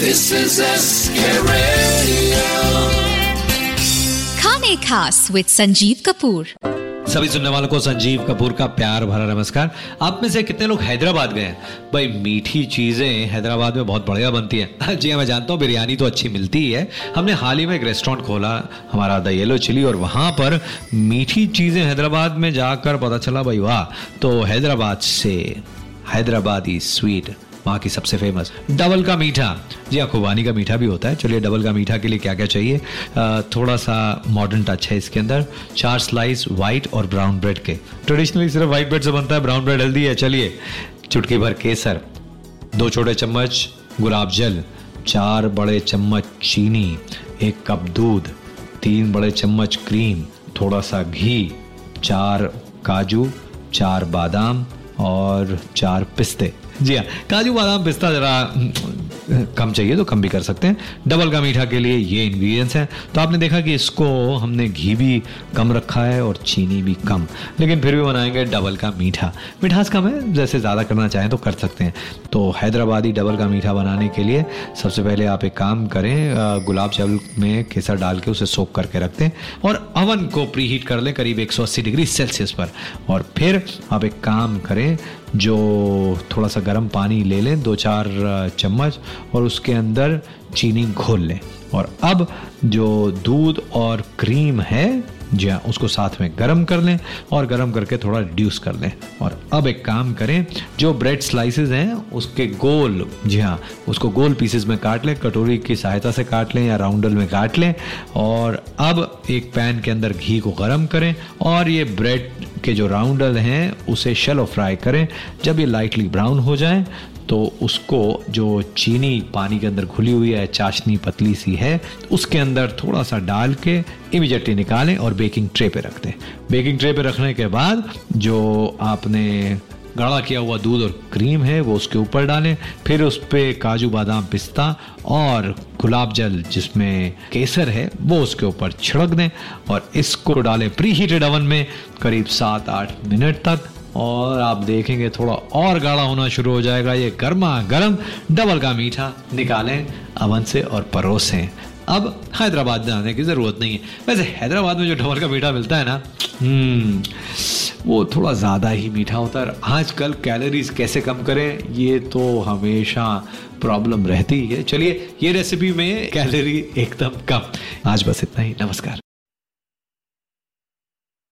This is SK Radio. खाने खास with Sanjeev Kapoor. सभी सुनने वालों को संजीव कपूर का प्यार भरा नमस्कार। आप में से कितने लोग हैदराबाद गए हैं? भाई मीठी चीज़ें हैदराबाद में बहुत बढ़िया बनती हैं। जी हाँ मैं जानता हूँ बिरयानी तो अच्छी मिलती ही है। हमने हाल ही में एक रेस्टोरेंट खोला हमारा द येलो चिली और वहाँ पर मीठी चीज़ें हैदराबाद में जाकर पता चला भाई वाह तो हैदराबाद से हैदराबादी स्वीट वहाँ की सबसे फ़ेमस डबल का मीठा। जी हाँ खुबानी का मीठा भी होता है। चलिए डबल का मीठा के लिए क्या क्या चाहिए? अ, थोड़ा सा मॉडर्न टच है इसके अंदर। चार स्लाइस वाइट और ब्राउन ब्रेड के। ट्रेडिशनली सिर्फ़ वाइट ब्रेड से बनता है ब्राउन ब्रेड हेल्दी है। चलिए चुटकी भर केसर दो छोटे चम्मच गुलाब जल चार बड़े चम्मच चीनी एक कप दूध तीन बड़े चम्मच क्रीम थोड़ा सा घी चार काजू चार बादाम और चार पिस्ते। जी हाँ काजू बादाम पिस्ता जरा हम्म, कम चाहिए तो कम भी कर सकते हैं। डबल का मीठा के लिए ये इंग्रेडिएंट्स हैं। तो आपने देखा कि इसको हमने घी भी कम रखा है और चीनी भी कम। लेकिन फिर भी बनाएँगे डबल का मीठा। मिठास कम है, जैसे ज़्यादा करना चाहें तो कर सकते हैं। तो हैदराबादी डबल का मीठा बनाने के लिए सबसे पहले आप एक काम करें गुलाब जल में केसर डाल के उसे सोख करके रख दें और अवन को प्री हीट कर लें करीब 180 डिग्री सेल्सियस पर। और फिर आप एक काम करें, जो थोड़ा सा गर्म पानी ले लें, दो चार चम्मच और उसके अंदर चीनी घोल लें। और अब जो दूध और क्रीम है जी हाँ उसको साथ में गर्म कर लें और गर्म करके थोड़ा रिड्यूस कर लें। और अब एक काम करें, जो ब्रेड स्लाइसेस हैं, उसके गोल जी हाँ उसको गोल पीसेस में काट लें, कटोरी की सहायता से काट लें या राउंडल में काट लें। और अब एक पैन के अंदर घी को गर्म करें और ये ब्रेड के जो राउंडल हैं, उसे शैलो फ्राई करें। जब ये लाइटली ब्राउन हो जाए तो उसको जो चीनी पानी के अंदर घुली हुई है, चाशनी पतली सी है उसके अंदर थोड़ा सा डाल के इमीडिएटली निकालें और बेकिंग ट्रे पे रख दें। बेकिंग ट्रे पे रखने के बाद जो आपने गाढ़ा किया हुआ दूध और क्रीम है, वो उसके ऊपर डालें। फिर उस पर काजू बादाम पिस्ता और गुलाब जल जिसमें केसर है, वो उसके ऊपर छिड़क दें और इसको डालें प्री हीटेड अवन में करीब सात आठ मिनट तक। और आप देखेंगे थोड़ा और गाढ़ा होना शुरू हो जाएगा। ये गर्मा गर्म डबल का मीठा निकालें अवन से और परोसें। अब हैदराबाद में आने की ज़रूरत नहीं है। वैसे हैदराबाद में जो डबल का मीठा मिलता है ना हम्म, वो थोड़ा ज़्यादा ही मीठा होता है। आजकल कैलोरीज कैसे कम करें ये तो हमेशा प्रॉब्लम रहती है चलिए ये रेसिपी में कैलोरी एकदम कम। आज बस इतना ही। नमस्कार।